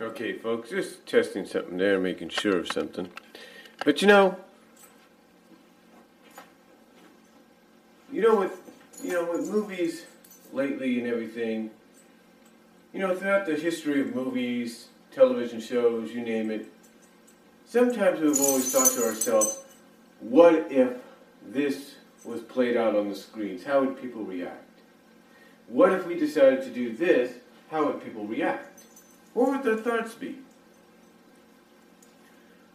Okay, folks, just testing something there, making sure of something. But you know, you know with you know with movies lately and everything, you know throughout the history of movies, television shows, you name it, sometimes we've always thought to ourselves, what if this was played out on the screens? How would people react? What if we decided to do this? How would people react? What would their thoughts be?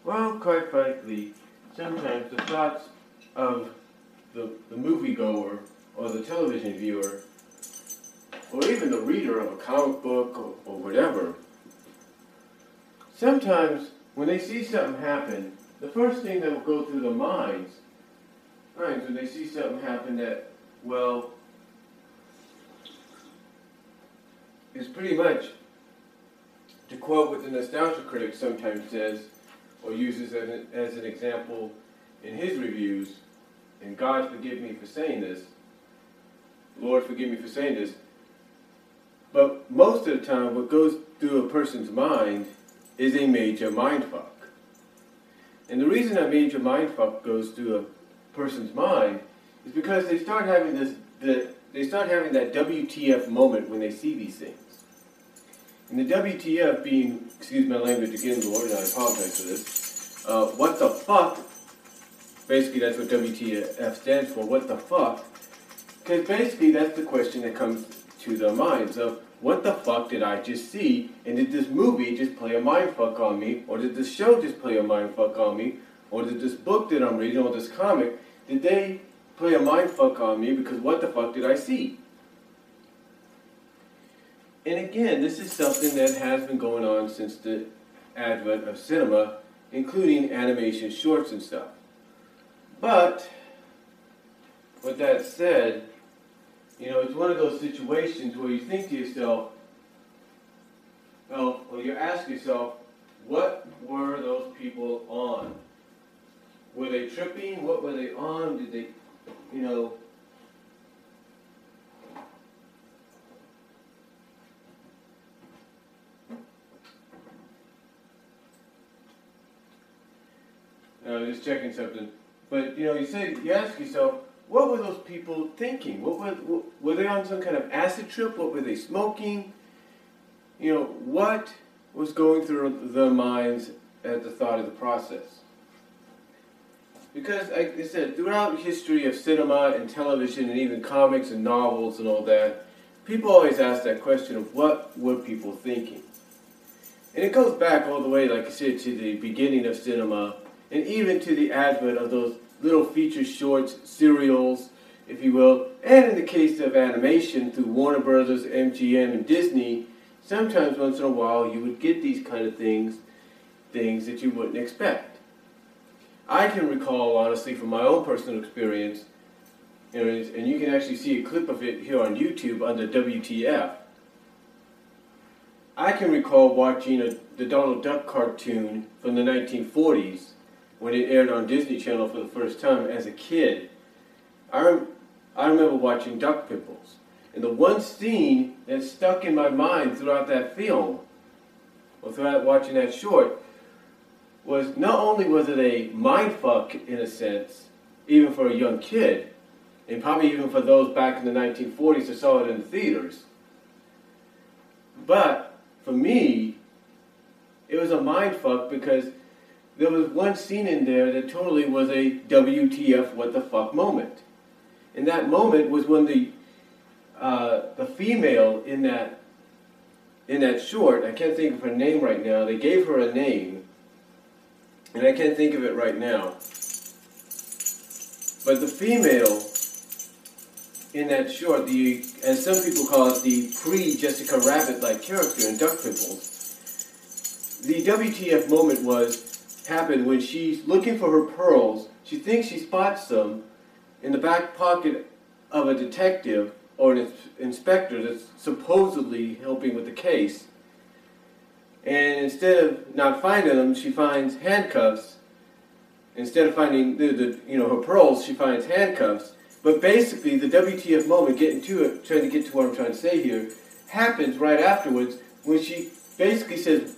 Well, quite frankly, sometimes the thoughts of the, the moviegoer or the television viewer or even the reader of a comic book or, or whatever, sometimes when they see something happen, the first thing that will go through their minds, minds when they see something happen that, well, is pretty much to quote what the nostalgia critic sometimes says or uses as an, as an example in his reviews, and God forgive me for saying this, Lord forgive me for saying this, but most of the time what goes through a person's mind is a major mindfuck. And the reason a major mindfuck goes through a person's mind is because they start having this, the, they start having that WTF moment when they see these things. And the WTF being, excuse my language again, Lord, and I apologize for this, uh, what the fuck, basically that's what WTF stands for, what the fuck, because basically that's the question that comes to their minds of, what the fuck did I just see, and did this movie just play a mind fuck on me, or did this show just play a mind fuck on me, or did this book that I'm reading, or this comic, did they play a mind fuck on me, because what the fuck did I see? And again, this is something that has been going on since the advent of cinema, including animation shorts and stuff. But, with that said, you know, it's one of those situations where you think to yourself, well, well, you ask yourself, what were those people on? Were they tripping? What were they on? Did they, you know, uh, just checking something. But you know, you say you ask yourself, what were those people thinking? What were were they on some kind of acid trip? What were they smoking? You know, what was going through their minds at the thought of the process? Because, like I said, throughout history of cinema and television and even comics and novels and all that, people always ask that question of what were people thinking? And it goes back all the way, like I said, to the beginning of cinema and even to the advent of those little feature shorts, serials, if you will, and in the case of animation through Warner Brothers, MGM, and Disney, sometimes once in a while you would get these kind of things, things that you wouldn't expect. I can recall, honestly, from my own personal experience, and you can actually see a clip of it here on YouTube under WTF. I can recall watching a, the Donald Duck cartoon from the 1940s when it aired on Disney Channel for the first time as a kid, I, I remember watching Duck Pimples. And the one scene that stuck in my mind throughout that film, or throughout watching that short, was not only was it a mindfuck in a sense, even for a young kid, and probably even for those back in the 1940s that saw it in the theaters, but for me, it was a mindfuck because there was one scene in there that totally was a WTF what the fuck moment. And that moment was when the uh, the female in that in that short, I can't think of her name right now. They gave her a name, and I can't think of it right now. But the female in that short, the as some people call it, the pre Jessica Rabbit like character in Duck Pimples, the WTF moment was happen when she's looking for her pearls. She thinks she spots them in the back pocket of a detective or an inspector that's supposedly helping with the case. And instead of not finding them, she finds handcuffs. Instead of finding the, the you know her pearls, she finds handcuffs. But basically, the WTF moment, getting to it, trying to get to what I'm trying to say here, happens right afterwards when she basically says,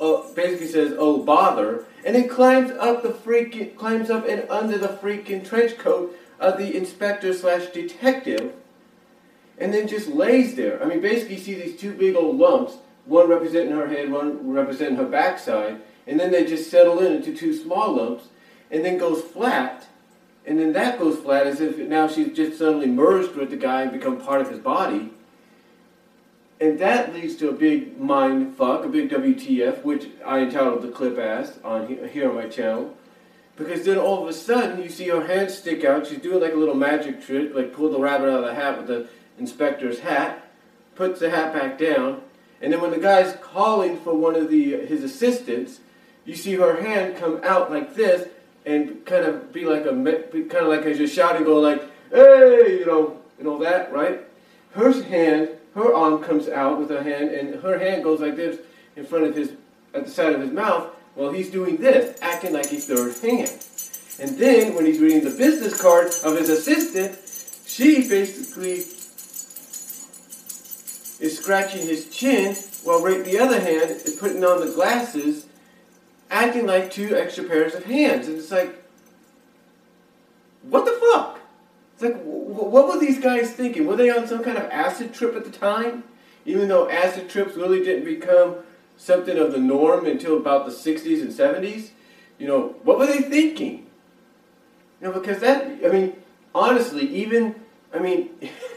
uh, basically says, "Oh bother," and then climbs up the freaking climbs up and under the freaking trench coat of the inspector slash detective, and then just lays there. I mean, basically, you see these two big old lumps, one representing her head, one representing her backside, and then they just settle in into two small lumps, and then goes flat, and then that goes flat as if now she's just suddenly merged with the guy and become part of his body. And that leads to a big mind fuck, a big WTF, which I entitled the clip as on here on my channel. Because then all of a sudden you see her hand stick out. She's doing like a little magic trick, like pull the rabbit out of the hat with the inspector's hat, puts the hat back down, and then when the guy's calling for one of the his assistants, you see her hand come out like this and kind of be like a kind of like as you're shouting, going like, "Hey," you know, you know that, right? Her hand, her arm comes out with her hand, and her hand goes like this in front of his, at the side of his mouth, while he's doing this, acting like he's third hand. And then when he's reading the business card of his assistant, she basically is scratching his chin, while right the other hand is putting on the glasses, acting like two extra pairs of hands. And it's like, what the fuck? Like, what were these guys thinking? Were they on some kind of acid trip at the time? Even though acid trips really didn't become something of the norm until about the 60s and 70s. You know, what were they thinking? You know, because that, I mean, honestly, even, I mean,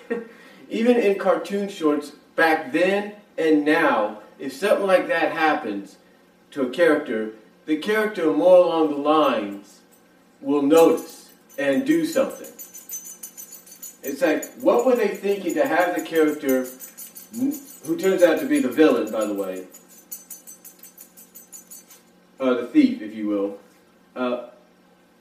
even in cartoon shorts back then and now, if something like that happens to a character, the character more along the lines will notice and do something. It's like, what were they thinking to have the character, who turns out to be the villain, by the way, uh, the thief, if you will, uh,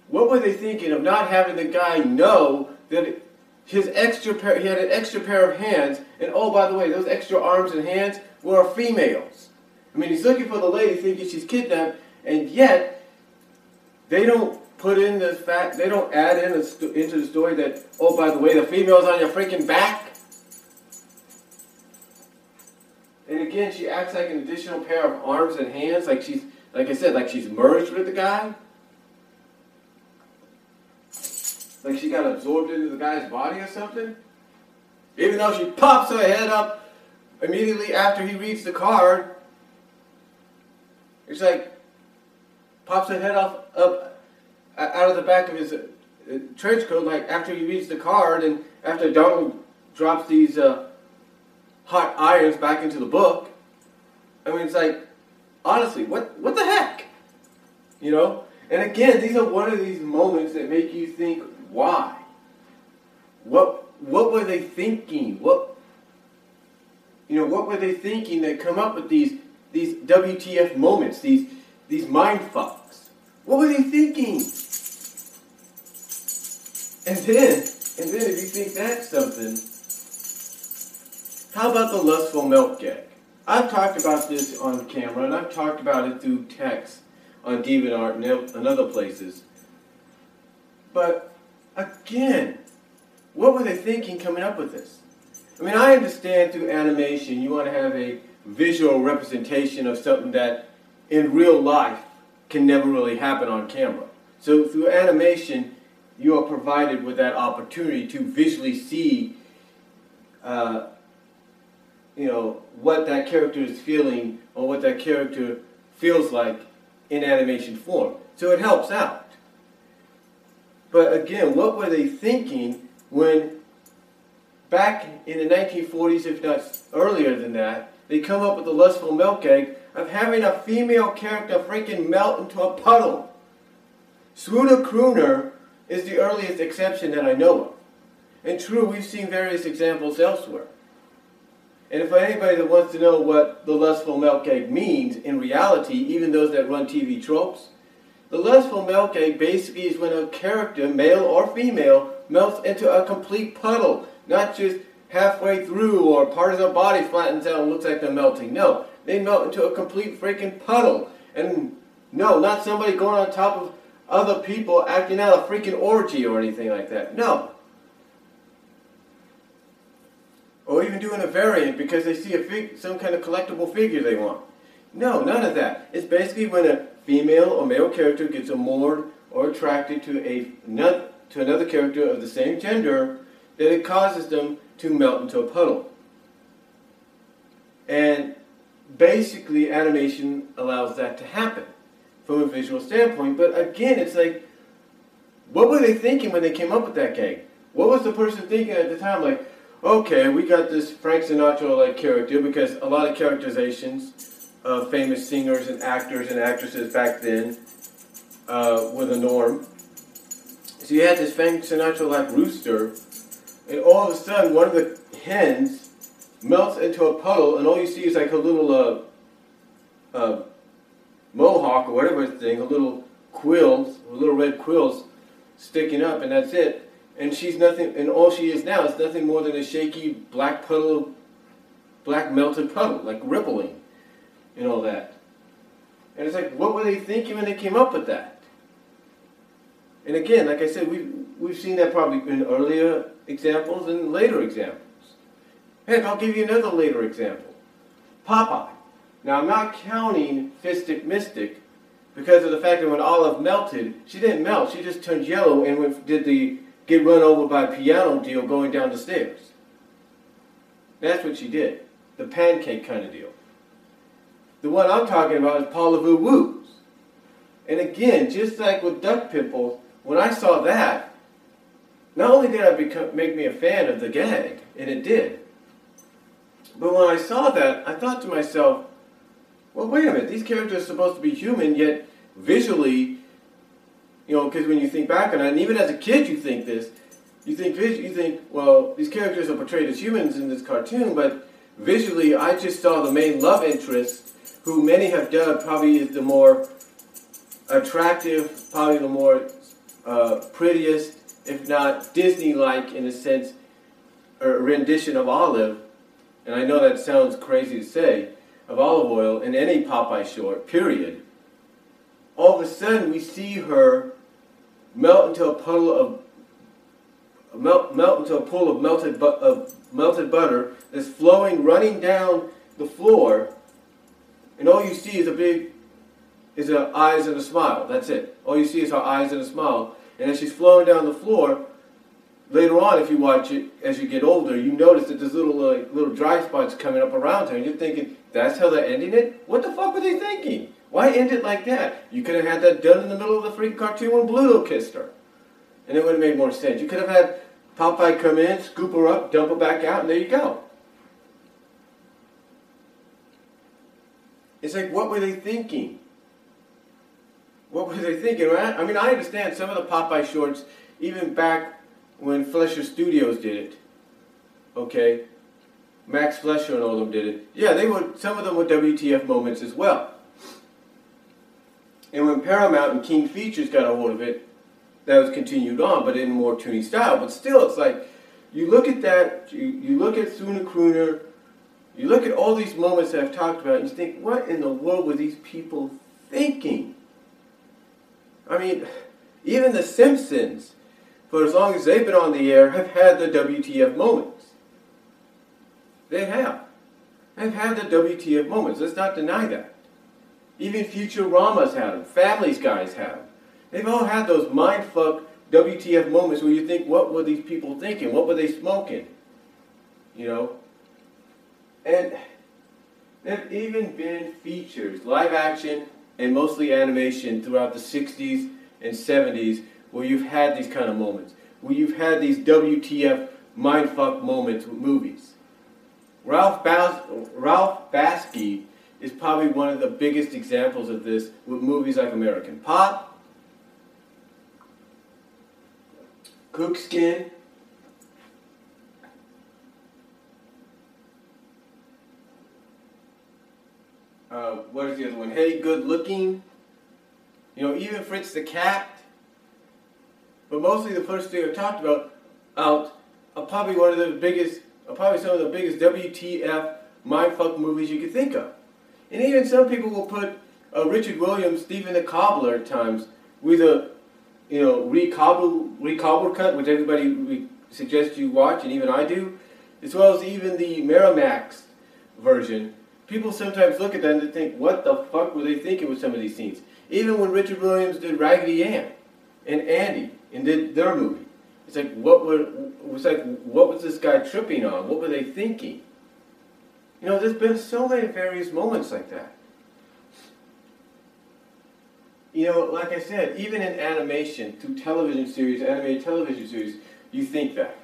what were they thinking of not having the guy know that his extra pair, he had an extra pair of hands, and oh, by the way, those extra arms and hands were females. I mean, he's looking for the lady thinking she's kidnapped, and yet they don't put in the fact, they don't add in into the story that, oh, by the way, the female's on your freaking back. And again, she acts like an additional pair of arms and hands, like she's, like I said, like she's merged with the guy. Like she got absorbed into the guy's body or something? Even though she pops her head up immediately after he reads the card. It's like pops her head off up out of the back of his uh, trench coat, like after he reads the card, and after Donald drops these uh, hot irons back into the book. I mean, it's like honestly, what what the heck, you know? And again, these are one of these moments that make you think, why? What what were they thinking? What you know, what were they thinking that come up with these these WTF moments, these these mind fucks? What were they thinking? And then, and then if you think that's something, how about the lustful melt gag? I've talked about this on camera and I've talked about it through text on DeviantArt and other places. But Again, what were they thinking coming up with this? I mean, I understand through animation you want to have a visual representation of something that in real life can never really happen on camera. So through animation, you are provided with that opportunity to visually see, uh, you know, what that character is feeling or what that character feels like in animation form. So it helps out. But again, what were they thinking when back in the 1940s, if not earlier than that, they come up with the lustful melt gag of having a female character freaking melt into a puddle. Swooner Crooner is the earliest exception that I know of. And true, we've seen various examples elsewhere. And if anybody that wants to know what the lustful melt gag means in reality, even those that run TV tropes, the lustful melt gag basically is when a character, male or female, melts into a complete puddle, not just halfway through or part of their body flattens out and looks like they're melting. No, they melt into a complete freaking puddle. And no, not somebody going on top of other people acting out a freaking orgy or anything like that. No. Or even doing a variant because they see a fig- some kind of collectible figure they want. No, none of that. It's basically when a female or male character gets amored or attracted to a to another character of the same gender that it causes them to melt into a puddle. And basically, animation allows that to happen from a visual standpoint. But again, it's like, what were they thinking when they came up with that gag? What was the person thinking at the time? Like, okay, we got this Frank Sinatra like character because a lot of characterizations of famous singers and actors and actresses back then uh, were the norm. So you had this Frank Sinatra like rooster, and all of a sudden one of the hens melts into a puddle, and all you see is like a little uh, uh, mohawk or whatever thing, a little quills, little red quills sticking up, and that's it. And she's nothing, and all she is now is nothing more than a shaky black puddle, black melted puddle, like rippling, and all that. And it's like, what were they thinking when they came up with that? And again, like I said, we've, we've seen that probably in earlier examples and later examples. Heck, I'll give you another later example. Popeye. Now, I'm not counting Fistic Mystic because of the fact that when Olive melted, she didn't melt. She just turned yellow and went, did the get run over by piano deal going down the stairs. That's what she did. The pancake kind of deal. The one I'm talking about is Parlez-vous Woos. And again, just like with Duck pimples, when I saw that, not only did it become, make me a fan of the gag, and it did, but when I saw that, I thought to myself, well, wait a minute, these characters are supposed to be human, yet visually, you know, because when you think back on it, and even as a kid you think this, you think, you think, well, these characters are portrayed as humans in this cartoon, but visually I just saw the main love interest, who many have dubbed probably is the more attractive, probably the more uh, prettiest, if not Disney-like in a sense, rendition of Olive, and I know that sounds crazy to say, of Olive Oyl in any Popeye short, period, all of a sudden we see her melt into a puddle of melt, melt into a pool of melted, bu- of melted butter that's flowing, running down the floor, and all you see is a big, is her eyes and a smile. That's it. All you see is her eyes and a smile. And as she's flowing down the floor, later on, if you watch it as you get older, you notice that there's little uh, little dry spots coming up around her, and you're thinking, that's how they're ending it? What the fuck were they thinking? Why end it like that? You could have had that done in the middle of the freaking cartoon when Bluto kissed her. And it would have made more sense. You could have had Popeye come in, scoop her up, dump her back out, and there you go. It's like, what were they thinking? What were they thinking? right? I mean, I understand some of the Popeye shorts, even back when Fleischer Studios did it. Okay, Max Fleischer and all of them did it. Yeah, they were. Some of them were WTF moments as well. And when Paramount and King Features got a hold of it, that was continued on, but in more toony style. But still, it's like you look at that. You, you look at Swooner Crooner. You look at all these moments that I've talked about, and you think, what in the world were these people thinking? I mean, even The Simpsons for as long as they've been on the air, have had the WTF moments. They have. They've had the WTF moments. Let's not deny that. Even Futurama's had them. Family's guys have They've all had those mindfuck WTF moments where you think, what were these people thinking? What were they smoking? You know? And there have even been features, live action and mostly animation throughout the 60s and 70s where you've had these kind of moments, where you've had these WTF mindfuck moments with movies. Ralph, Bas- Ralph is probably one of the biggest examples of this with movies like American Pop, Coonskin, uh, what is the other one? Hey, Good Looking. You know, even Fritz the Cat. But mostly the first thing I talked about out are probably one of the biggest, probably some of the biggest WTF mindfuck movies you could think of. And even some people will put uh, Richard Williams, Thief and the Cobbler at times with a, you know, recobble, cut, which everybody suggests you watch, and even I do, as well as even the Miramax version people sometimes look at that and think, what the fuck were they thinking with some of these scenes? Even when Richard Williams did Raggedy Ann and Andy and did their movie, it's like what were it was like what was this guy tripping on? What were they thinking? You know, there's been so many various moments like that. You know, like I said, even in animation, through television series, animated television series, you think that.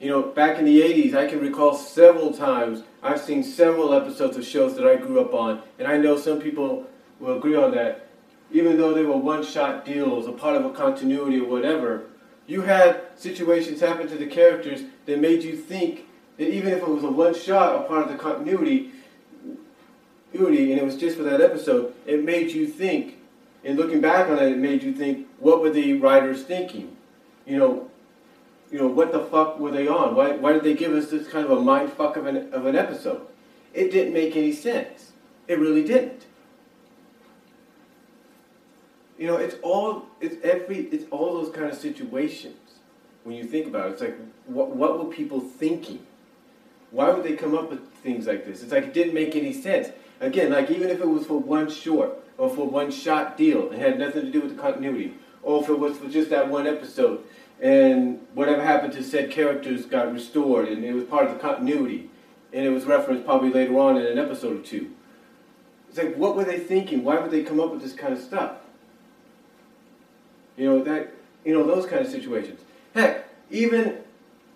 You know, back in the 80s, I can recall several times I've seen several episodes of shows that I grew up on, and I know some people will agree on that. Even though they were one shot deals, a part of a continuity or whatever, you had situations happen to the characters that made you think that even if it was a one shot, a part of the continuity, and it was just for that episode, it made you think, and looking back on it, it made you think, what were the writers thinking? You know, you know, what the fuck were they on? Why, why did they give us this kind of a mind fuck of an, of an episode? It didn't make any sense. It really didn't. You know, it's all, it's every, it's all those kind of situations when you think about it. It's like, what, what were people thinking? Why would they come up with things like this? It's like it didn't make any sense. Again, like even if it was for one short or for one shot deal, it had nothing to do with the continuity, or if it was for just that one episode, and whatever happened to said characters got restored, and it was part of the continuity, and it was referenced probably later on in an episode or two. It's like, what were they thinking? Why would they come up with this kind of stuff? You know that, you know those kind of situations. Heck, even,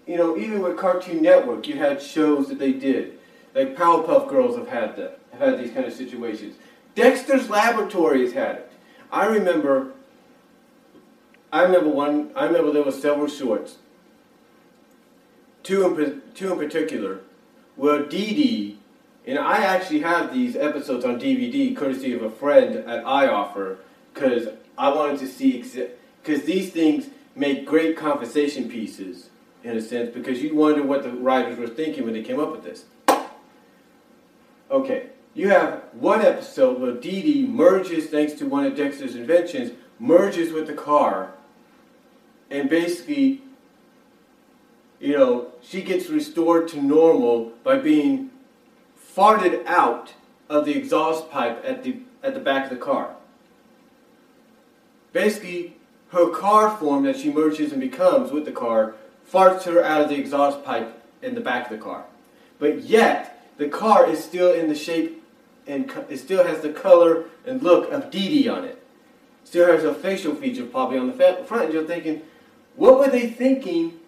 you know, even with Cartoon Network, you had shows that they did, like Powerpuff Girls have had that, have had these kind of situations. Dexter's Laboratory has had it. I remember I remember one. I remember there were several shorts. Two in two in particular, where Dee Dee, and I actually have these episodes on DVD, courtesy of a friend at iOffer, because I wanted to see because these things make great conversation pieces in a sense because you wonder what the writers were thinking when they came up with this. Okay, you have one episode where Dee Dee merges, thanks to one of Dexter's inventions, merges with the car and basically, you know, she gets restored to normal by being farted out of the exhaust pipe at the at the back of the car. Basically, her car form that she merges and becomes with the car farts her out of the exhaust pipe in the back of the car. But yet, the car is still in the shape and it still has the color and look of Dee Dee on it. Still has a facial feature probably on the front. And you're thinking, what were they thinking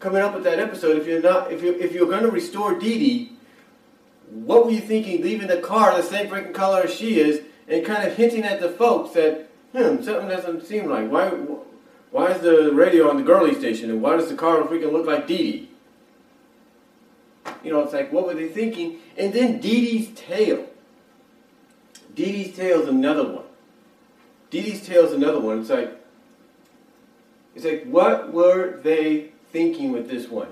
coming up with that episode? If you're not, if you're if you're going to restore Dee Dee, what were you thinking leaving the car the same freaking color as she is, and kind of hinting at the folks that hmm something doesn't seem like. Why why is the radio on the girly station, and why does the car freaking look like Dee Dee? You know, it's like what were they thinking? And then Dee Dee's tail. Dee Dee's tail is another one. Dee Dee's tail is another one. It's like it's like, what were they thinking with this one?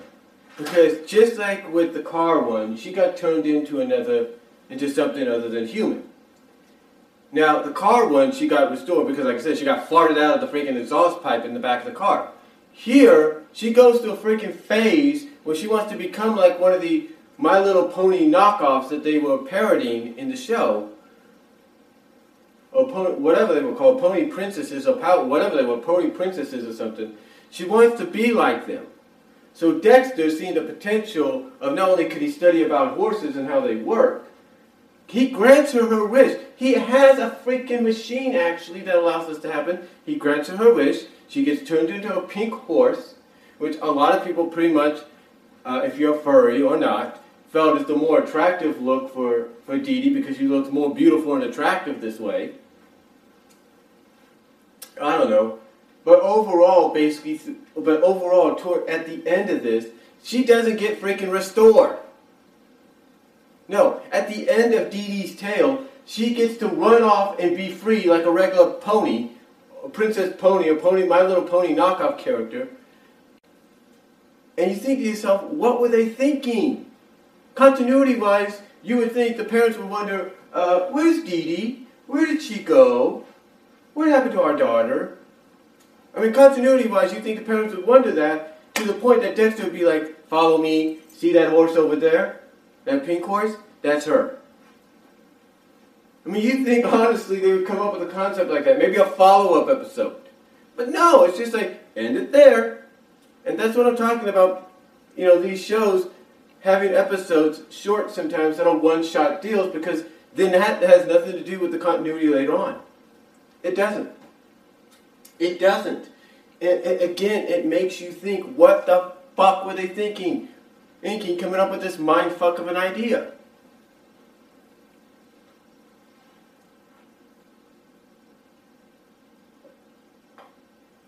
Because just like with the car one, she got turned into another, into something other than human. Now, the car one, she got restored because, like I said, she got farted out of the freaking exhaust pipe in the back of the car. Here, she goes through a freaking phase where she wants to become like one of the My Little Pony knockoffs that they were parodying in the show or pony, whatever they were called, pony princesses or power, whatever they were, pony princesses or something. She wants to be like them. So Dexter, seeing the potential of not only could he study about horses and how they work, he grants her her wish. He has a freaking machine actually that allows this to happen. He grants her her wish. She gets turned into a pink horse, which a lot of people pretty much, uh, if you're furry or not, felt is the more attractive look for, for Dee Dee because she looks more beautiful and attractive this way. I don't know. But overall, basically, but overall, toward, at the end of this, she doesn't get freaking restored. No, at the end of Dee Dee's tail, she gets to run off and be free like a regular pony, a princess pony, a pony, My Little Pony knockoff character. And you think to yourself, what were they thinking? Continuity-wise, you would think the parents would wonder, uh, where's Dee Dee? Where did she go? What happened to our daughter? I mean, continuity wise, you think the parents would wonder that to the point that Dexter would be like, follow me, see that horse over there? That pink horse? That's her. I mean, you think honestly they would come up with a concept like that, maybe a follow-up episode. But no, it's just like end it there. And that's what I'm talking about. You know, these shows having episodes short sometimes that are one-shot deals because then that has nothing to do with the continuity later on. It doesn't. It doesn't. And, and again, it makes you think, what the fuck were they thinking? Thinking, coming up with this mind fuck of an idea.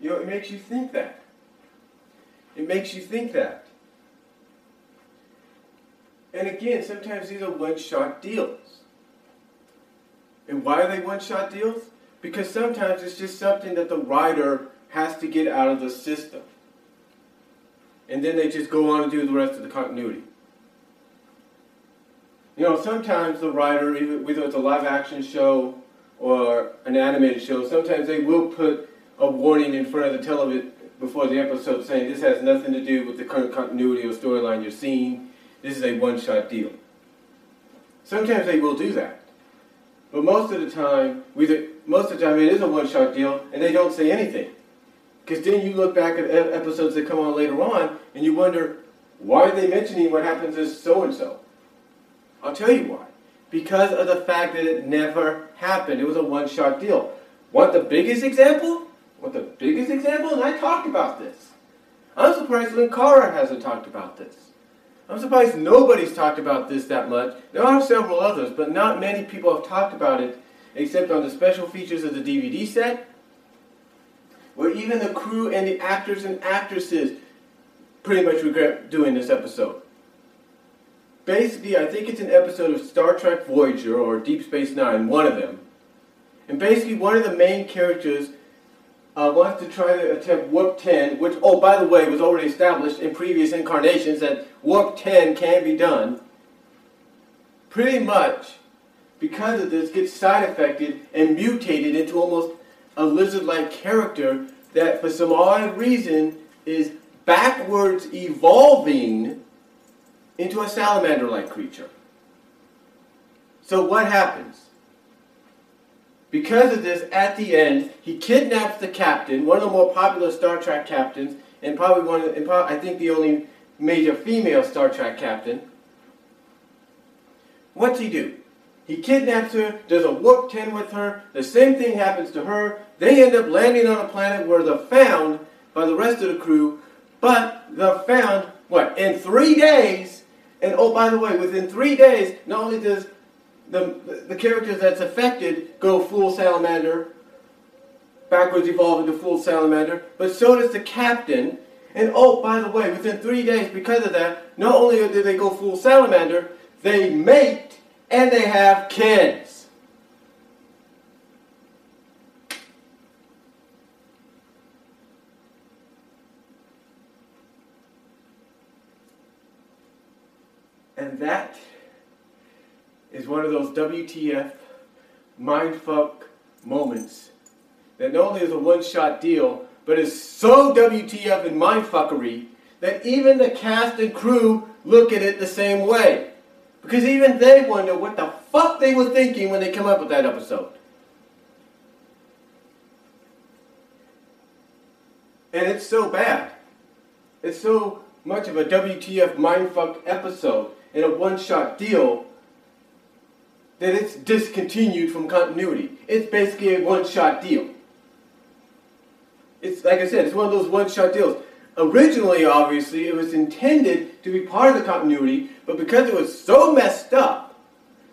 You know, it makes you think that. It makes you think that. And again, sometimes these are one-shot deals. And why are they one-shot deals? Because sometimes it's just something that the writer has to get out of the system. And then they just go on and do the rest of the continuity. You know, sometimes the writer, whether it's a live action show or an animated show, sometimes they will put a warning in front of the television before the episode saying this has nothing to do with the current continuity or storyline you're seeing. This is a one-shot deal. Sometimes they will do that. But most of the time, most of the time it is a one-shot deal, and they don't say anything. Because then you look back at episodes that come on later on, and you wonder, why are they mentioning what happens to so-and-so? I'll tell you why. Because of the fact that it never happened. It was a one-shot deal. Want the biggest example? Want the biggest example? And I talked about this. I'm surprised Linkara hasn't talked about this. I'm surprised nobody's talked about this that much. There are several others, but not many people have talked about it except on the special features of the DVD set, where even the crew and the actors and actresses pretty much regret doing this episode. Basically, I think it's an episode of Star Trek Voyager or Deep Space Nine, one of them. And basically, one of the main characters uh, wants to try to attempt Warp 10, which, oh, by the way, was already established in previous incarnations that Warp 10 can be done. Pretty much, because of this, gets side affected and mutated into almost a lizard like character that, for some odd reason, is backwards evolving into a salamander like creature. So, what happens? Because of this, at the end, he kidnaps the captain, one of the more popular Star Trek captains, and probably one, of the, and probably, I think the only major female Star Trek captain. What's he do? He kidnaps her, does a warp 10 with her, the same thing happens to her. They end up landing on a planet where they're found by the rest of the crew, but they're found, what, in three days? And oh, by the way, within three days, not only does the, the character that's affected go full salamander, backwards evolve into full salamander, but so does the captain. And oh, by the way, within three days, because of that, not only do they go full salamander, they mate and they have kids. And that is one of those WTF mindfuck moments that not only is a one-shot deal, but is so WTF and mindfuckery that even the cast and crew look at it the same way. Because even they wonder what the fuck they were thinking when they come up with that episode. And it's so bad. It's so much of a WTF mindfuck episode in a one-shot deal that it's discontinued from continuity. It's basically a one-shot deal. It's like I said, it's one of those one-shot deals. Originally, obviously, it was intended to be part of the continuity, but because it was so messed up,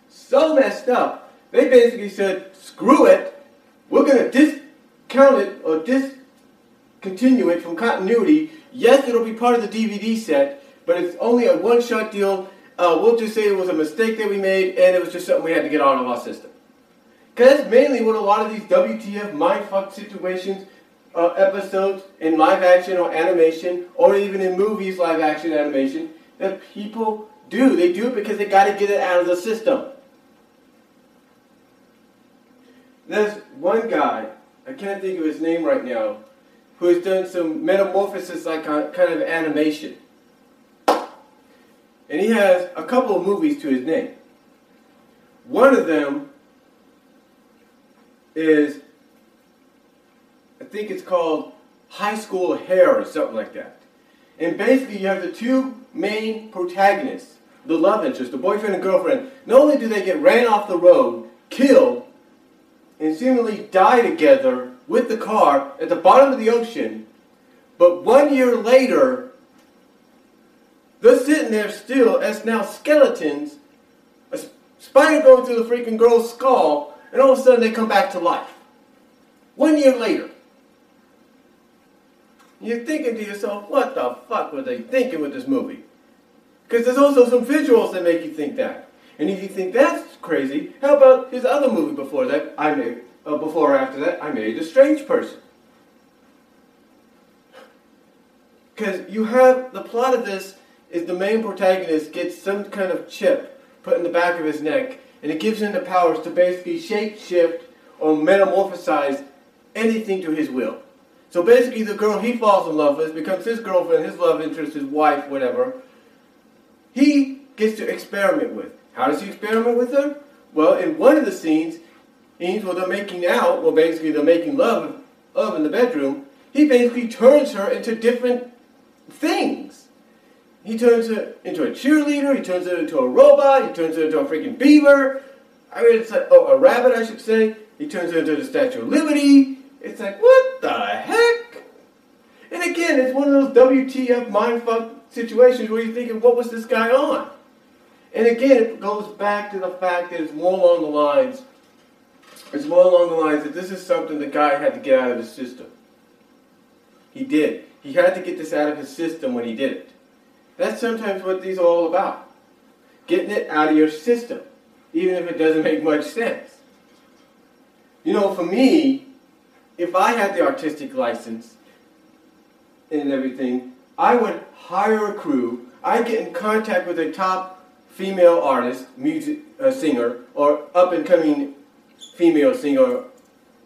so messed up, they basically said, screw it, we're going to discount it or discontinue it from continuity. Yes, it'll be part of the DVD set, but it's only a one-shot deal uh, we'll just say it was a mistake that we made and it was just something we had to get out of our system. Because mainly what a lot of these WTF mindfuck situations, uh, episodes in live action or animation, or even in movies, live action animation, that people do. They do it because they got to get it out of the system. There's one guy, I can't think of his name right now, who has done some metamorphosis like kind of animation. And he has a couple of movies to his name. One of them is, I think it's called High School Hair or something like that. And basically, you have the two main protagonists, the love interest, the boyfriend and girlfriend. Not only do they get ran off the road, killed, and seemingly die together with the car at the bottom of the ocean, but one year later, they're sitting there still as now skeletons, a spider going through the freaking girl's skull, and all of a sudden they come back to life. One year later. You're thinking to yourself, what the fuck were they thinking with this movie? Because there's also some visuals that make you think that. And if you think that's crazy, how about his other movie before that? I made uh, before or after that. I Married a Strange Person. Because you have the plot of this is the main protagonist gets some kind of chip put in the back of his neck, and it gives him the powers to basically shape shift or metamorphosize anything to his will. So basically, the girl he falls in love with becomes his girlfriend, his love interest, his wife, whatever. He gets to experiment with. How does he experiment with her? Well, in one of the scenes, scenes where they're making out, well, basically they're making love, love in the bedroom, he basically turns her into different things. He turns her into a cheerleader, he turns her into a robot, he turns her into a freaking beaver. I mean, it's like, oh, a rabbit, I should say. He turns her into the Statue of Liberty. It's like, what the heck? And again, it's one of those WTF mindfuck situations where you're thinking, what was this guy on? And again, it goes back to the fact that it's more along the lines, it's more along the lines that this is something the guy had to get out of his system. He did. He had to get this out of his system when he did it. That's sometimes what these are all about. Getting it out of your system, even if it doesn't make much sense. You know, for me, if I had the artistic license and everything, I would hire a crew. I'd get in contact with a top female artist, music uh, singer, or up and coming female singer,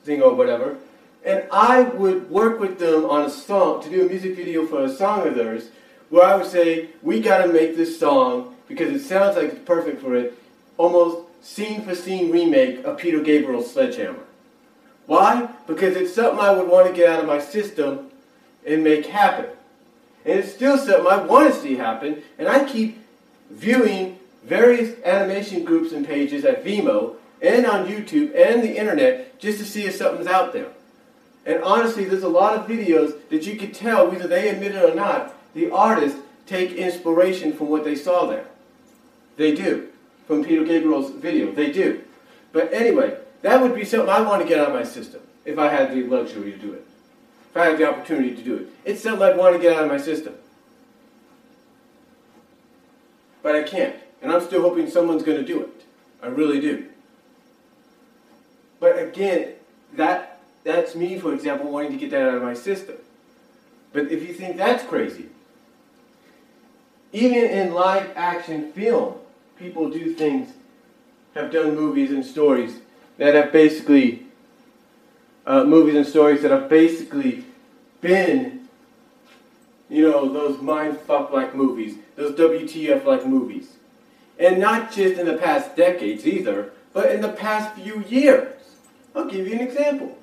singer or whatever, and I would work with them on a song, to do a music video for a song of theirs, where I would say, we got to make this song, because it sounds like it's perfect for it, almost scene for scene remake of Peter Gabriel's Sledgehammer. Why? Because it's something I would want to get out of my system and make happen. And it's still something I want to see happen, and I keep viewing various animation groups and pages at Vimeo and on YouTube and the internet just to see if something's out there. And honestly, there's a lot of videos that you could tell, whether they admit it or not, the artists take inspiration from what they saw there. They do. From Peter Gabriel's video. They do. But anyway, that would be something I want to get out of my system if I had the luxury to do it. If I had the opportunity to do it. It's something I'd want to get out of my system. But I can't. And I'm still hoping someone's going to do it. I really do. But again, that that's me, for example, wanting to get that out of my system. But if you think that's crazy, even in live action film, people do things, have done movies and stories that have basically, uh, movies and stories that have basically been, you know, those mind fuck like movies, those WTF like movies. And not just in the past decades either, but in the past few years. I'll give you an example.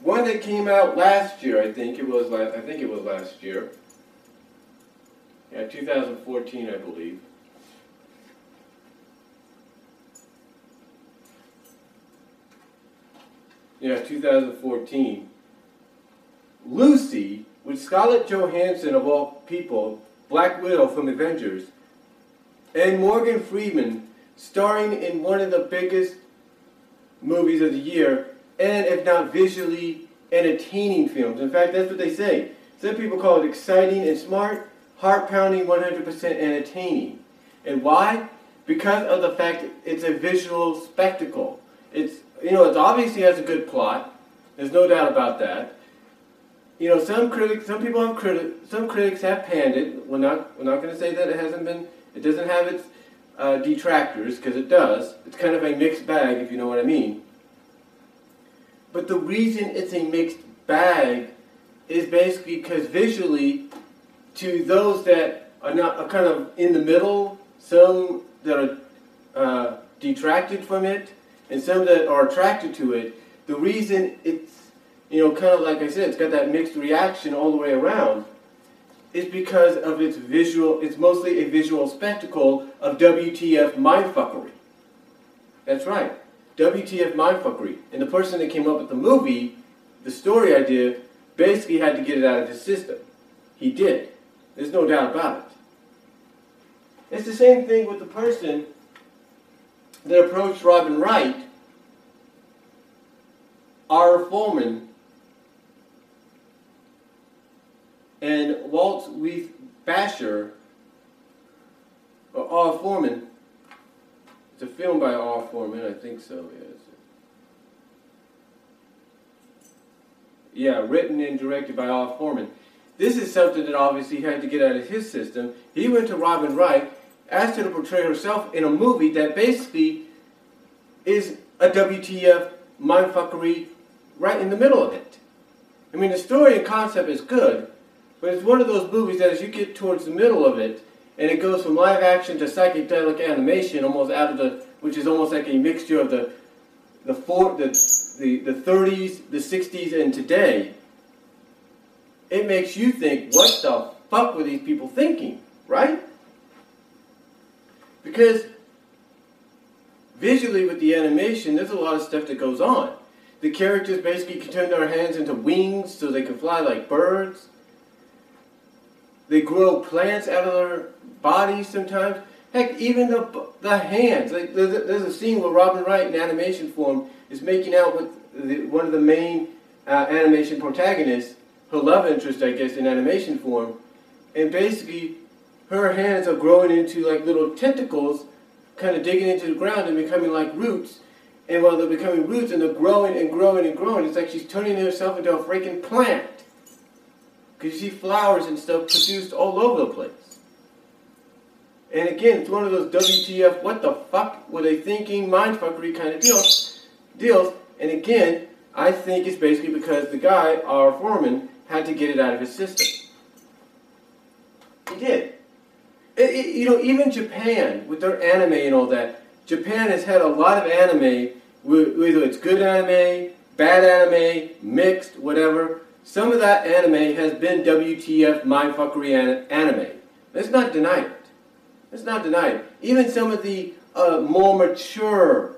One that came out last year, I think it was. I think it was last year. Yeah, 2014, I believe. Yeah, 2014. Lucy, with Scarlett Johansson of all people, Black Widow from Avengers, and Morgan Freeman starring in one of the biggest movies of the year, and if not visually entertaining films. In fact, that's what they say. Some people call it exciting and smart, heart pounding, 100% entertaining. And why? Because of the fact it's a visual spectacle. It's you know it obviously has a good plot. There's no doubt about that. You know some critics, some people have critics, some critics have panned it. We're not we're not going to say that it hasn't been. It doesn't have its uh, detractors because it does. It's kind of a mixed bag, if you know what I mean. But the reason it's a mixed bag is basically because visually, to those that are not are kind of in the middle, some that are uh, detracted from it, and some that are attracted to it, the reason it's, you know, kind of like I said, it's got that mixed reaction all the way around, is because of its visual, it's mostly a visual spectacle of WTF mindfuckery. That's right, WTF mindfuckery. And the person that came up with the movie, the story idea, basically had to get it out of his system. He did. There's no doubt about it. It's the same thing with the person that approached Robin Wright, Ari Folman, and Waltz with Bashir, or Ari Folman. It's a film by Ari Folman, I think so, yes. Yeah, written and directed by Ari Folman. This is something that obviously he had to get out of his system. He went to Robin Wright, asked her to portray herself in a movie that basically is a WTF mindfuckery right in the middle of it. I mean, the story and concept is good, but it's one of those movies that as you get towards the middle of it, and it goes from live action to psychedelic animation, almost out of the, which is almost like a mixture of the, the four, the, the, the 30s, the 60s, and today. It makes you think, what the fuck were these people thinking, right? Because visually with the animation, there's a lot of stuff that goes on. The characters basically can turn their hands into wings so they can fly like birds. They grow plants out of their bodies sometimes. Heck, even the, the hands. Like there's a, there's a scene where Robin Wright in animation form is making out with the, one of the main uh, animation protagonists, her love interest, I guess, in animation form, and basically her hands are growing into like little tentacles kind of digging into the ground and becoming like roots. And while they're becoming roots and they're growing and growing and growing, it's like she's turning herself into a freaking plant. Because you see flowers and stuff produced all over the place. And again, it's one of those WTF, what the fuck were they thinking, mindfuckery kind of deals. deals. And again, I think it's basically because the guy, Ari Folman, had to get it out of his system. He did. It, it, you know, even Japan, with their anime and all that, Japan has had a lot of anime, whether it's good anime, bad anime, mixed, whatever. Some of that anime has been WTF mindfuckery anime. Let's not deny it. Let's not deny it. Even some of the uh, more mature,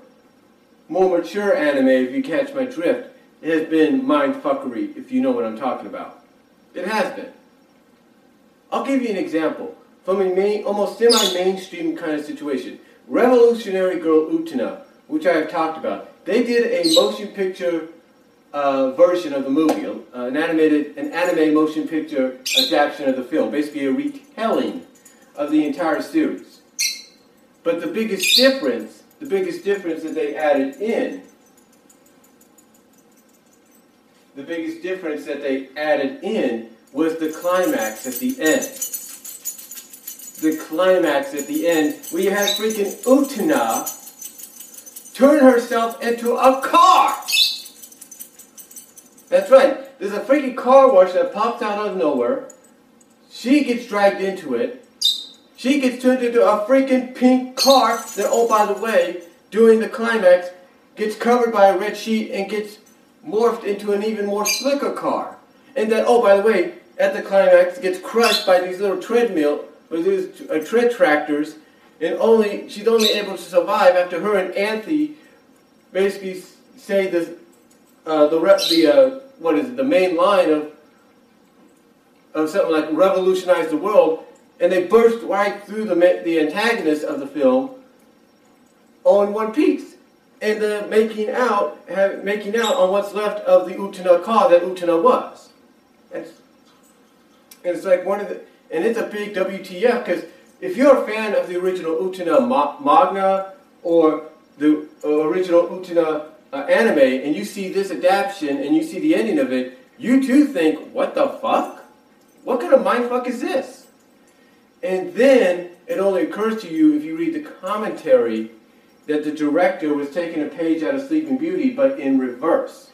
more mature anime, if you catch my drift, has been mindfuckery, if you know what I'm talking about. It has been. I'll give you an example from a main, almost semi-mainstream kind of situation. Revolutionary Girl Utena, which I have talked about, they did a motion picture uh, version of the movie, uh, an animated, an anime motion picture adaptation of the film, basically a retelling of the entire series. But the biggest difference, the biggest difference that they added in, the biggest difference that they added in was the climax at the end the climax at the end where you have freaking Utena turn herself into a car. That's right. There's a freaking car wash that pops out of nowhere. She gets dragged into it. She gets turned into a freaking pink car that, oh, by the way, during the climax, gets covered by a red sheet and gets morphed into an even more slicker car. And then, oh, by the way, at the climax, gets crushed by these little treadmill or these uh, tread tractors, and only she's only able to survive after her and Anthy basically say this, uh, the the uh, what is it, the main line of of something like revolutionize the world, and they burst right through the the antagonist of the film all in one piece. And making out, have, making out on what's left of the Utena car that Utena was. And, it's like one of the, and it's a big WTF because if you're a fan of the original Utena manga or the original Utena uh, anime and you see this adaptation and you see the ending of it, you too think, what the fuck? What kind of mindfuck is this? And then it only occurs to you if you read the commentary that the director was taking a page out of Sleeping Beauty, but in reverse.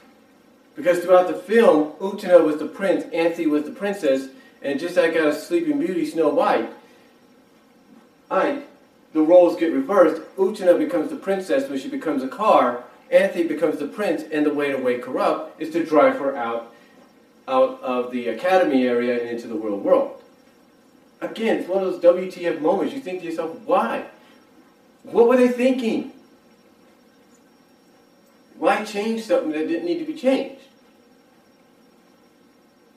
Because throughout the film, Utena was the prince, Anthy was the princess, and just like out of Sleeping Beauty, Snow White, the roles get reversed. Utena becomes the princess when she becomes a car. Anthy becomes the prince, and the way to wake her up is to drive her out, out of the academy area and into the real world. Again, it's one of those WTF moments. You think to yourself, why? What were they thinking? Why change something that didn't need to be changed?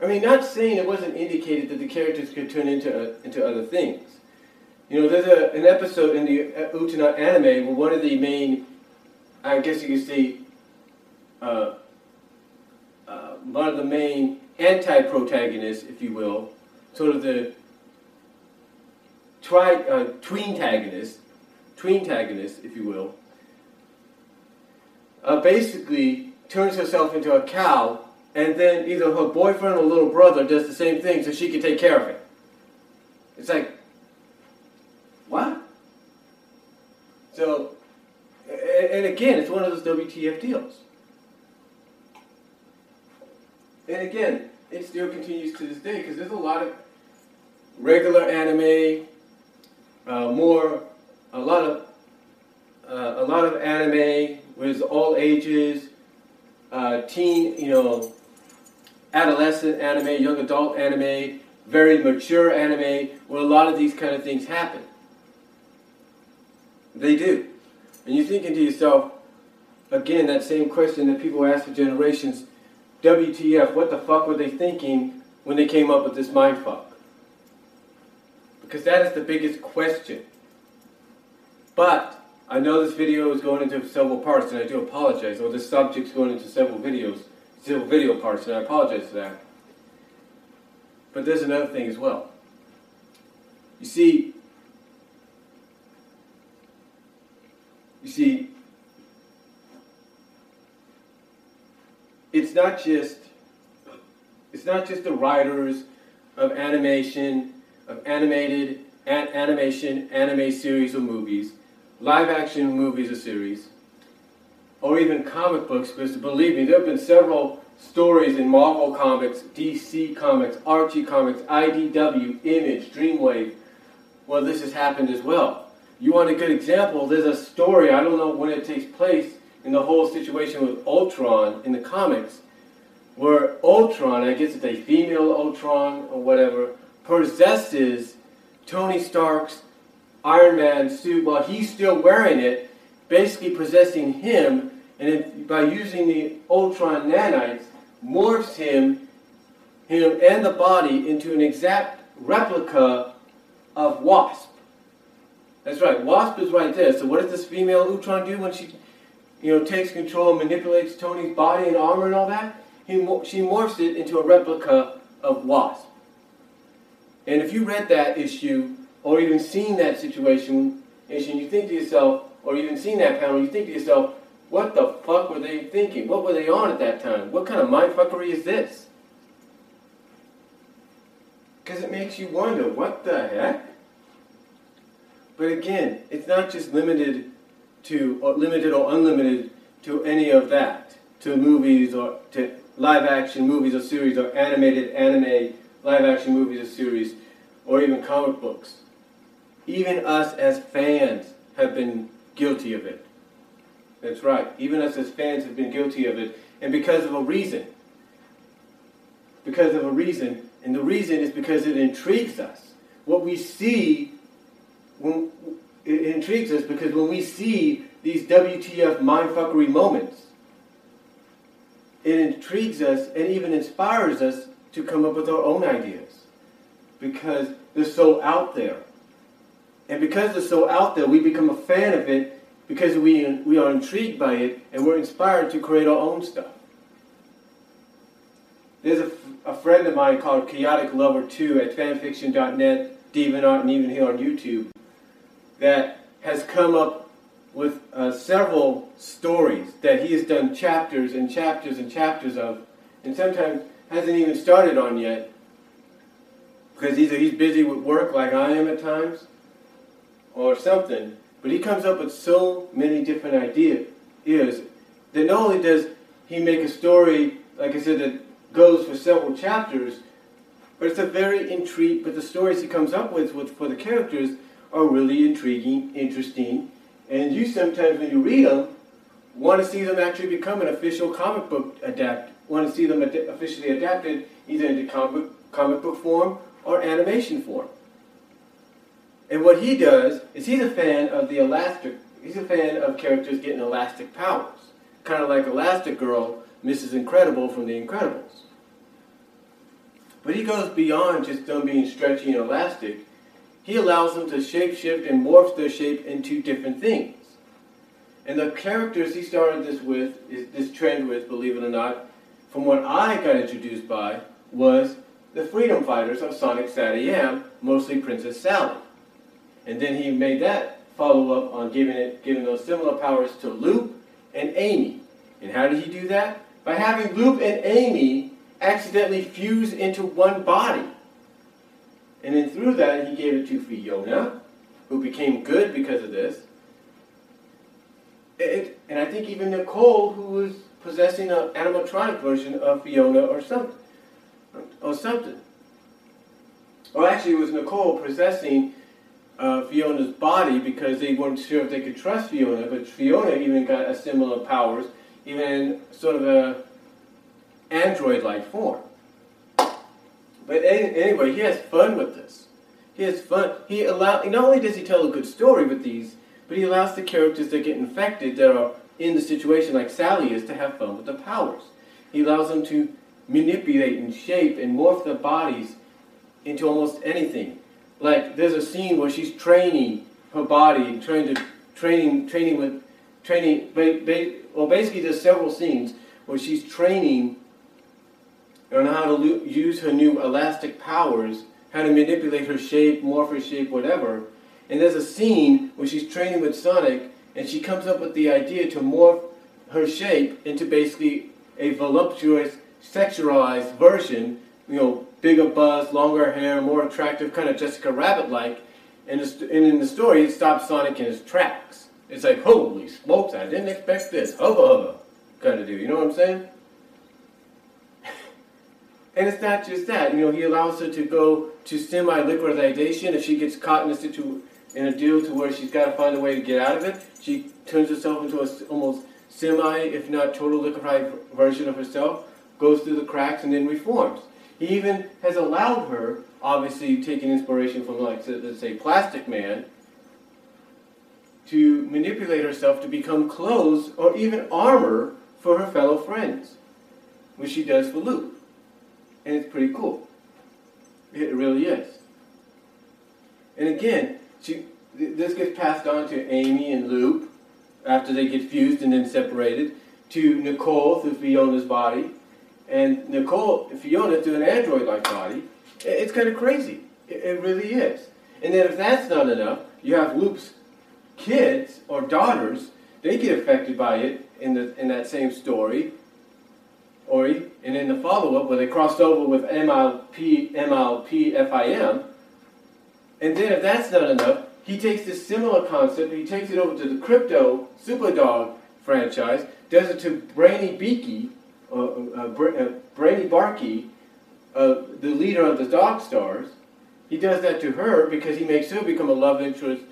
I mean, not saying it wasn't indicated that the characters could turn into, uh, into other things. You know, there's a, an episode in the uh, Utena anime where one of the main, I guess you could say, uh, uh, one of the main anti-protagonists, if you will, sort of the tri, uh, tween-tagonist, if you will, uh, basically turns herself into a cow, and then either her boyfriend or little brother does the same thing so she can take care of it. It's like, what? So, and again, it's one of those WTF deals. And again, it still continues to this day because there's a lot of regular anime, uh, more, a lot of, uh, a lot of anime with all ages, uh, teen, you know, adolescent anime, young adult anime, very mature anime, where a lot of these kind of things happen. They do. And you're thinking to yourself, again, that same question that people ask for generations WTF, what the fuck were they thinking when they came up with this mindfuck? Because that is the biggest question. But I know this video is going into several parts, and I do apologize, or this subject's going into several videos, several video parts, and I apologize for that. But there's another thing as well. You see, You see, it's not just it's not just the writers of animation, of animated an, animation, anime series or movies, live action movies or series, or even comic books, because believe me, there have been several stories in Marvel Comics, DC Comics, Archie Comics, IDW, Image, Dreamwave, well, this has happened as well. You want a good example? There's a story, I don't know when it takes place, in the whole situation with Ultron in the comics, where Ultron, I guess it's a female Ultron or whatever, possesses Tony Stark's Iron Man suit while he's still wearing it, basically possessing him, and by using the Ultron nanites, morphs him, him and the body into an exact replica of Wasp. That's right. Wasp is right there. So what does this female Ultron do when she, you know, takes control and manipulates Tony's body and armor and all that? He, she morphs it into a replica of Wasp. And if you read that issue, or even seen that situation and you think to yourself, or even seen that panel, you think to yourself, what the fuck were they thinking? What were they on at that time? What kind of mindfuckery is this? Because it makes you wonder, what the heck? But again, it's not just limited to or limited or unlimited to any of that, to movies or to live action movies or series or animated anime live action movies or series or even comic books. Even us as fans have been guilty of it. That's right. Even us as fans have been guilty of it, and because of a reason. Because of a reason, and the reason is because it intrigues us. What we see when, it intrigues us because when we see these WTF mindfuckery moments, it intrigues us and even inspires us to come up with our own ideas because they're so out there. And because they're so out there, we become a fan of it because we, we are intrigued by it and we're inspired to create our own stuff. There's a, a friend of mine called Chaotic Lover 2 at fanfiction.net, DeviantArt, and even here on YouTube that has come up with uh, several stories that he has done chapters and chapters and chapters of, and sometimes hasn't even started on yet because either he's busy with work like I am at times or something. But he comes up with so many different ideas that not only does he make a story, like I said, that goes for several chapters, but it's a very intrigue. But the stories he comes up with, with for the characters are really intriguing, interesting, and you sometimes, when you read them, want to see them actually become an official comic book adapt. Want to see them ad- officially adapted either into comic, comic book form or animation form. And what he does is he's a fan of the elastic. He's a fan of characters getting elastic powers, kind of like Elastic Girl, Mrs. Incredible from The Incredibles. But he goes beyond just them being stretchy and elastic. He allows them to shape shift and morph their shape into different things. And the characters he started this with, is this trend with, believe it or not, from what I got introduced by, was the freedom fighters of Sonic SatAM, mostly Princess Sally. And then he made that follow up on giving it giving those similar powers to Loop and Amy. And how did he do that? By having Loop and Amy accidentally fuse into one body. And then through that, he gave it to Fiona, who became good because of this. It, and I think even Nicole, who was possessing an animatronic version of Fiona or something. Or something. Or actually, it was Nicole possessing uh, Fiona's body because they weren't sure if they could trust Fiona, but Fiona even got a similar powers, even sort of a android-like form. But anyway, he has fun with this. He has fun. He allow. Not only does he tell a good story with these, but he allows the characters that get infected, that are in the situation like Sally is, to have fun with the powers. He allows them to manipulate and shape and morph their bodies into almost anything. Like there's a scene where she's training her body, trying to training training with training. Well, basically, there's several scenes where she's training on how to use her new elastic powers, how to manipulate her shape, morph her shape, whatever. And there's a scene where she's training with Sonic, and she comes up with the idea to morph her shape into basically a voluptuous, sexualized version, you know, bigger buzz, longer hair, more attractive, kind of Jessica Rabbit-like. And, and in the story, it stops Sonic in his tracks. It's like, holy smokes, I didn't expect this. Hubba hubba, kind of do. You know what I'm saying? And it's not just that. You know, he allows her to go to semi-liquidation if she gets caught in a situ in a deal to where she's got to find a way to get out of it. She turns herself into a almost semi, if not total liquefied version of herself, goes through the cracks and then reforms. He even has allowed her, obviously taking inspiration from, like, let's say, Plastic Man, to manipulate herself to become clothes or even armor for her fellow friends, which she does for Luke and it's pretty cool. It really is. And again, she, this gets passed on to Amy and Loop after they get fused and then separated, to Nicole through Fiona's body, and Nicole, Fiona through an android-like body. It's kind of crazy. It, really is. And then if that's not enough, you have Loop's kids or daughters. They get affected by it in the in that same story. Ori, and in the follow-up where they crossed over with MLP, MLP FIM, and then if that's not enough, he takes this similar concept, he takes it over to the Krypto Superdog franchise, does it to Brainy Beaky, uh, uh, uh, Brainy Barker, the leader of the Dog Stars. He does that to her because he makes her become a love interest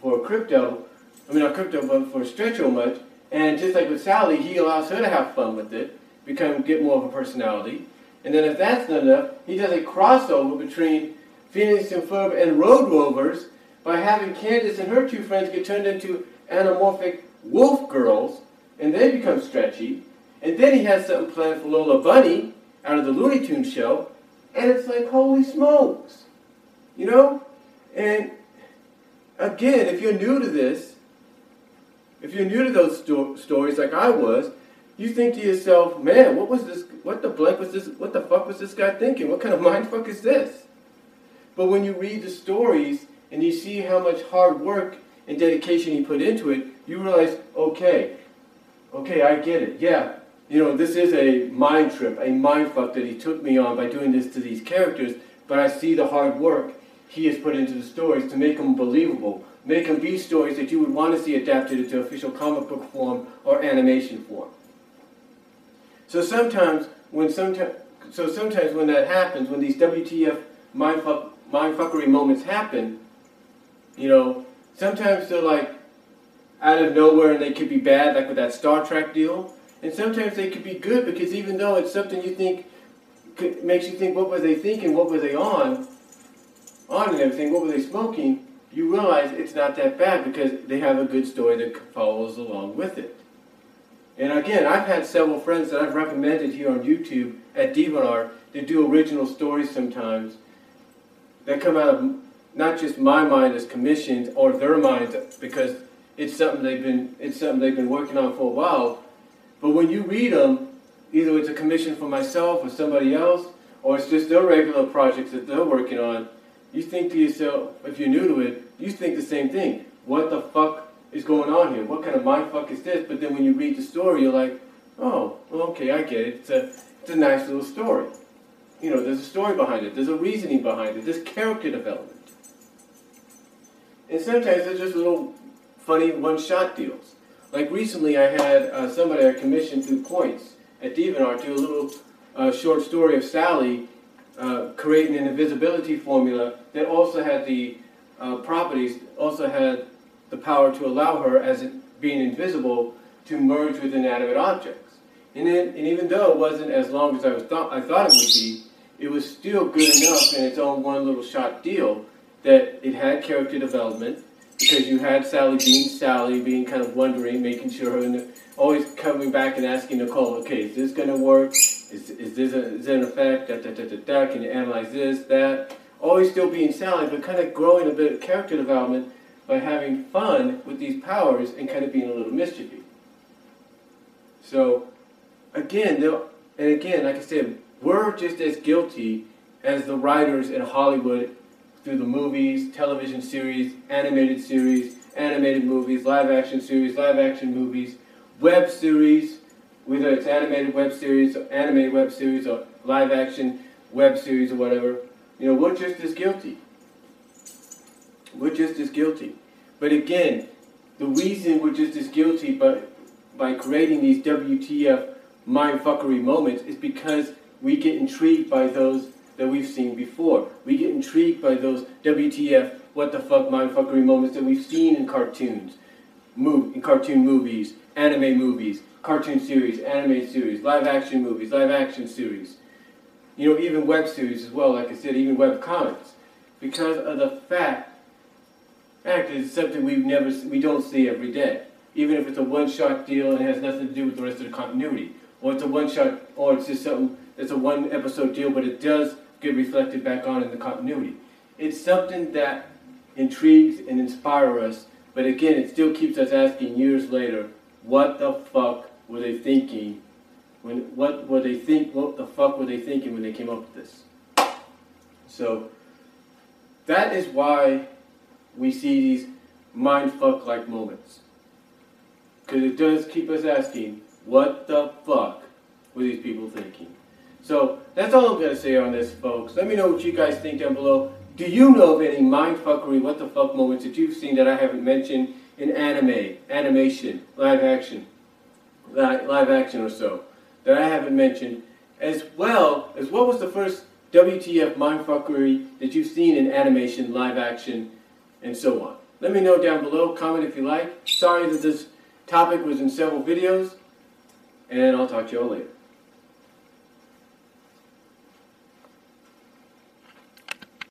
for Krypto. I mean not Krypto, but for Stretch-O-Mutt, and just like with Sally, he allows her to have fun with it become get more of a personality. And then if that's not enough, he does a crossover between Phineas and Ferb and Road Rovers by having Candace and her two friends get turned into anamorphic wolf girls, and they become stretchy. And then he has something planned for Lola Bunny out of the Looney Tunes show, and it's like, holy smokes. You know? And again, if you're new to this, if you're new to those sto- stories like I was, you think to yourself, man, what was this? What the blank was this? What the fuck was this guy thinking? What kind of mind fuck is this? But when you read the stories and you see how much hard work and dedication he put into it, you realize, okay, okay, I get it. Yeah, you know, this is a mind trip, a mind fuck that he took me on by doing this to these characters. But I see the hard work he has put into the stories to make them believable, make them be stories that you would want to see adapted into official comic book form or animation form. So sometimes when sometimes so sometimes when that happens, when these WTF mindfuck, mindfuckery moments happen, You know, sometimes they're like out of nowhere and they could be bad, like with that Star Trek deal. And sometimes they could be good because even though it's something you think could, makes you think, what were they thinking? What were they on? On and everything. What were they smoking? You realize it's not that bad because they have a good story that follows along with it. And again, I've had several friends that I've recommended here on YouTube at DeviantArt that do original stories sometimes that come out of not just my mind as commissioned or their minds because it's something they've been it's something they've been working on for a while. But when you read them, either it's a commission for myself or somebody else, or it's just their regular projects that they're working on, you think to yourself, if you're new to it, you think the same thing. What the fuck is going on here? What kind of mind fuck is this? But then when you read the story, you're like, oh, okay, I get it. It's a, it's a nice little story. You know, there's a story behind it. There's a reasoning behind it. There's character development. And sometimes there's just little funny one-shot deals. Like recently, I had uh, somebody I commissioned through points at DeviantArt do a little uh, short story of Sally uh, creating an invisibility formula that also had the uh, properties, also had the power to allow her, as it being invisible, to merge with inanimate objects. And, then, and even though it wasn't as long as I, was th- I thought it would be, it was still good enough in its own one little shot deal that it had character development because you had Sally being Sally, being kind of wondering, making sure her, always coming back and asking Nicole, okay, is this going to work? Is, is this a, is an effect? Da, da, da, da, da. Can you analyze this, that? Always still being Sally, but kind of growing a bit of character development by having fun with these powers and kind of being a little mischievous. So, again, and again, like I said, we're just as guilty as the writers in Hollywood through the movies, television series, animated series, animated movies, live action series, live action movies, web series, whether it's animated web series, animated web series, or live action web series, or whatever. You know, we're just as guilty. We're just as guilty. But again, the reason we're just as guilty by, by creating these WTF mindfuckery moments is because we get intrigued by those that we've seen before. We get intrigued by those WTF, what the fuck mindfuckery moments that we've seen in cartoons, move, in cartoon movies, anime movies, cartoon series, anime series, live action movies, live action series. You know, even web series as well, like I said, even web comics. Because of the fact, fact is something we never, we don't see every day. Even if it's a one-shot deal and it has nothing to do with the rest of the continuity. Or it's a one-shot, or it's just something, it's a one-episode deal, but it does get reflected back on in the continuity. It's something that intrigues and inspires us, but again, it still keeps us asking years later, what the fuck were they thinking? When what were they think? What the fuck were they thinking when they came up with this? So that is why we see these mind fuck like moments, because it does keep us asking, what the fuck were these people thinking? So that's all I'm going to say on this, folks. Let me know what you guys think down below. Do you know of any mindfuckery, what the fuck moments that you've seen that I haven't mentioned in anime, animation, live action, live action or so, that I haven't mentioned, as well as what was the first WTF mindfuckery that you've seen in animation, live action, and so on. Let me know down below. Comment if you like. Sorry that this topic was in several videos, and I'll talk to you all later.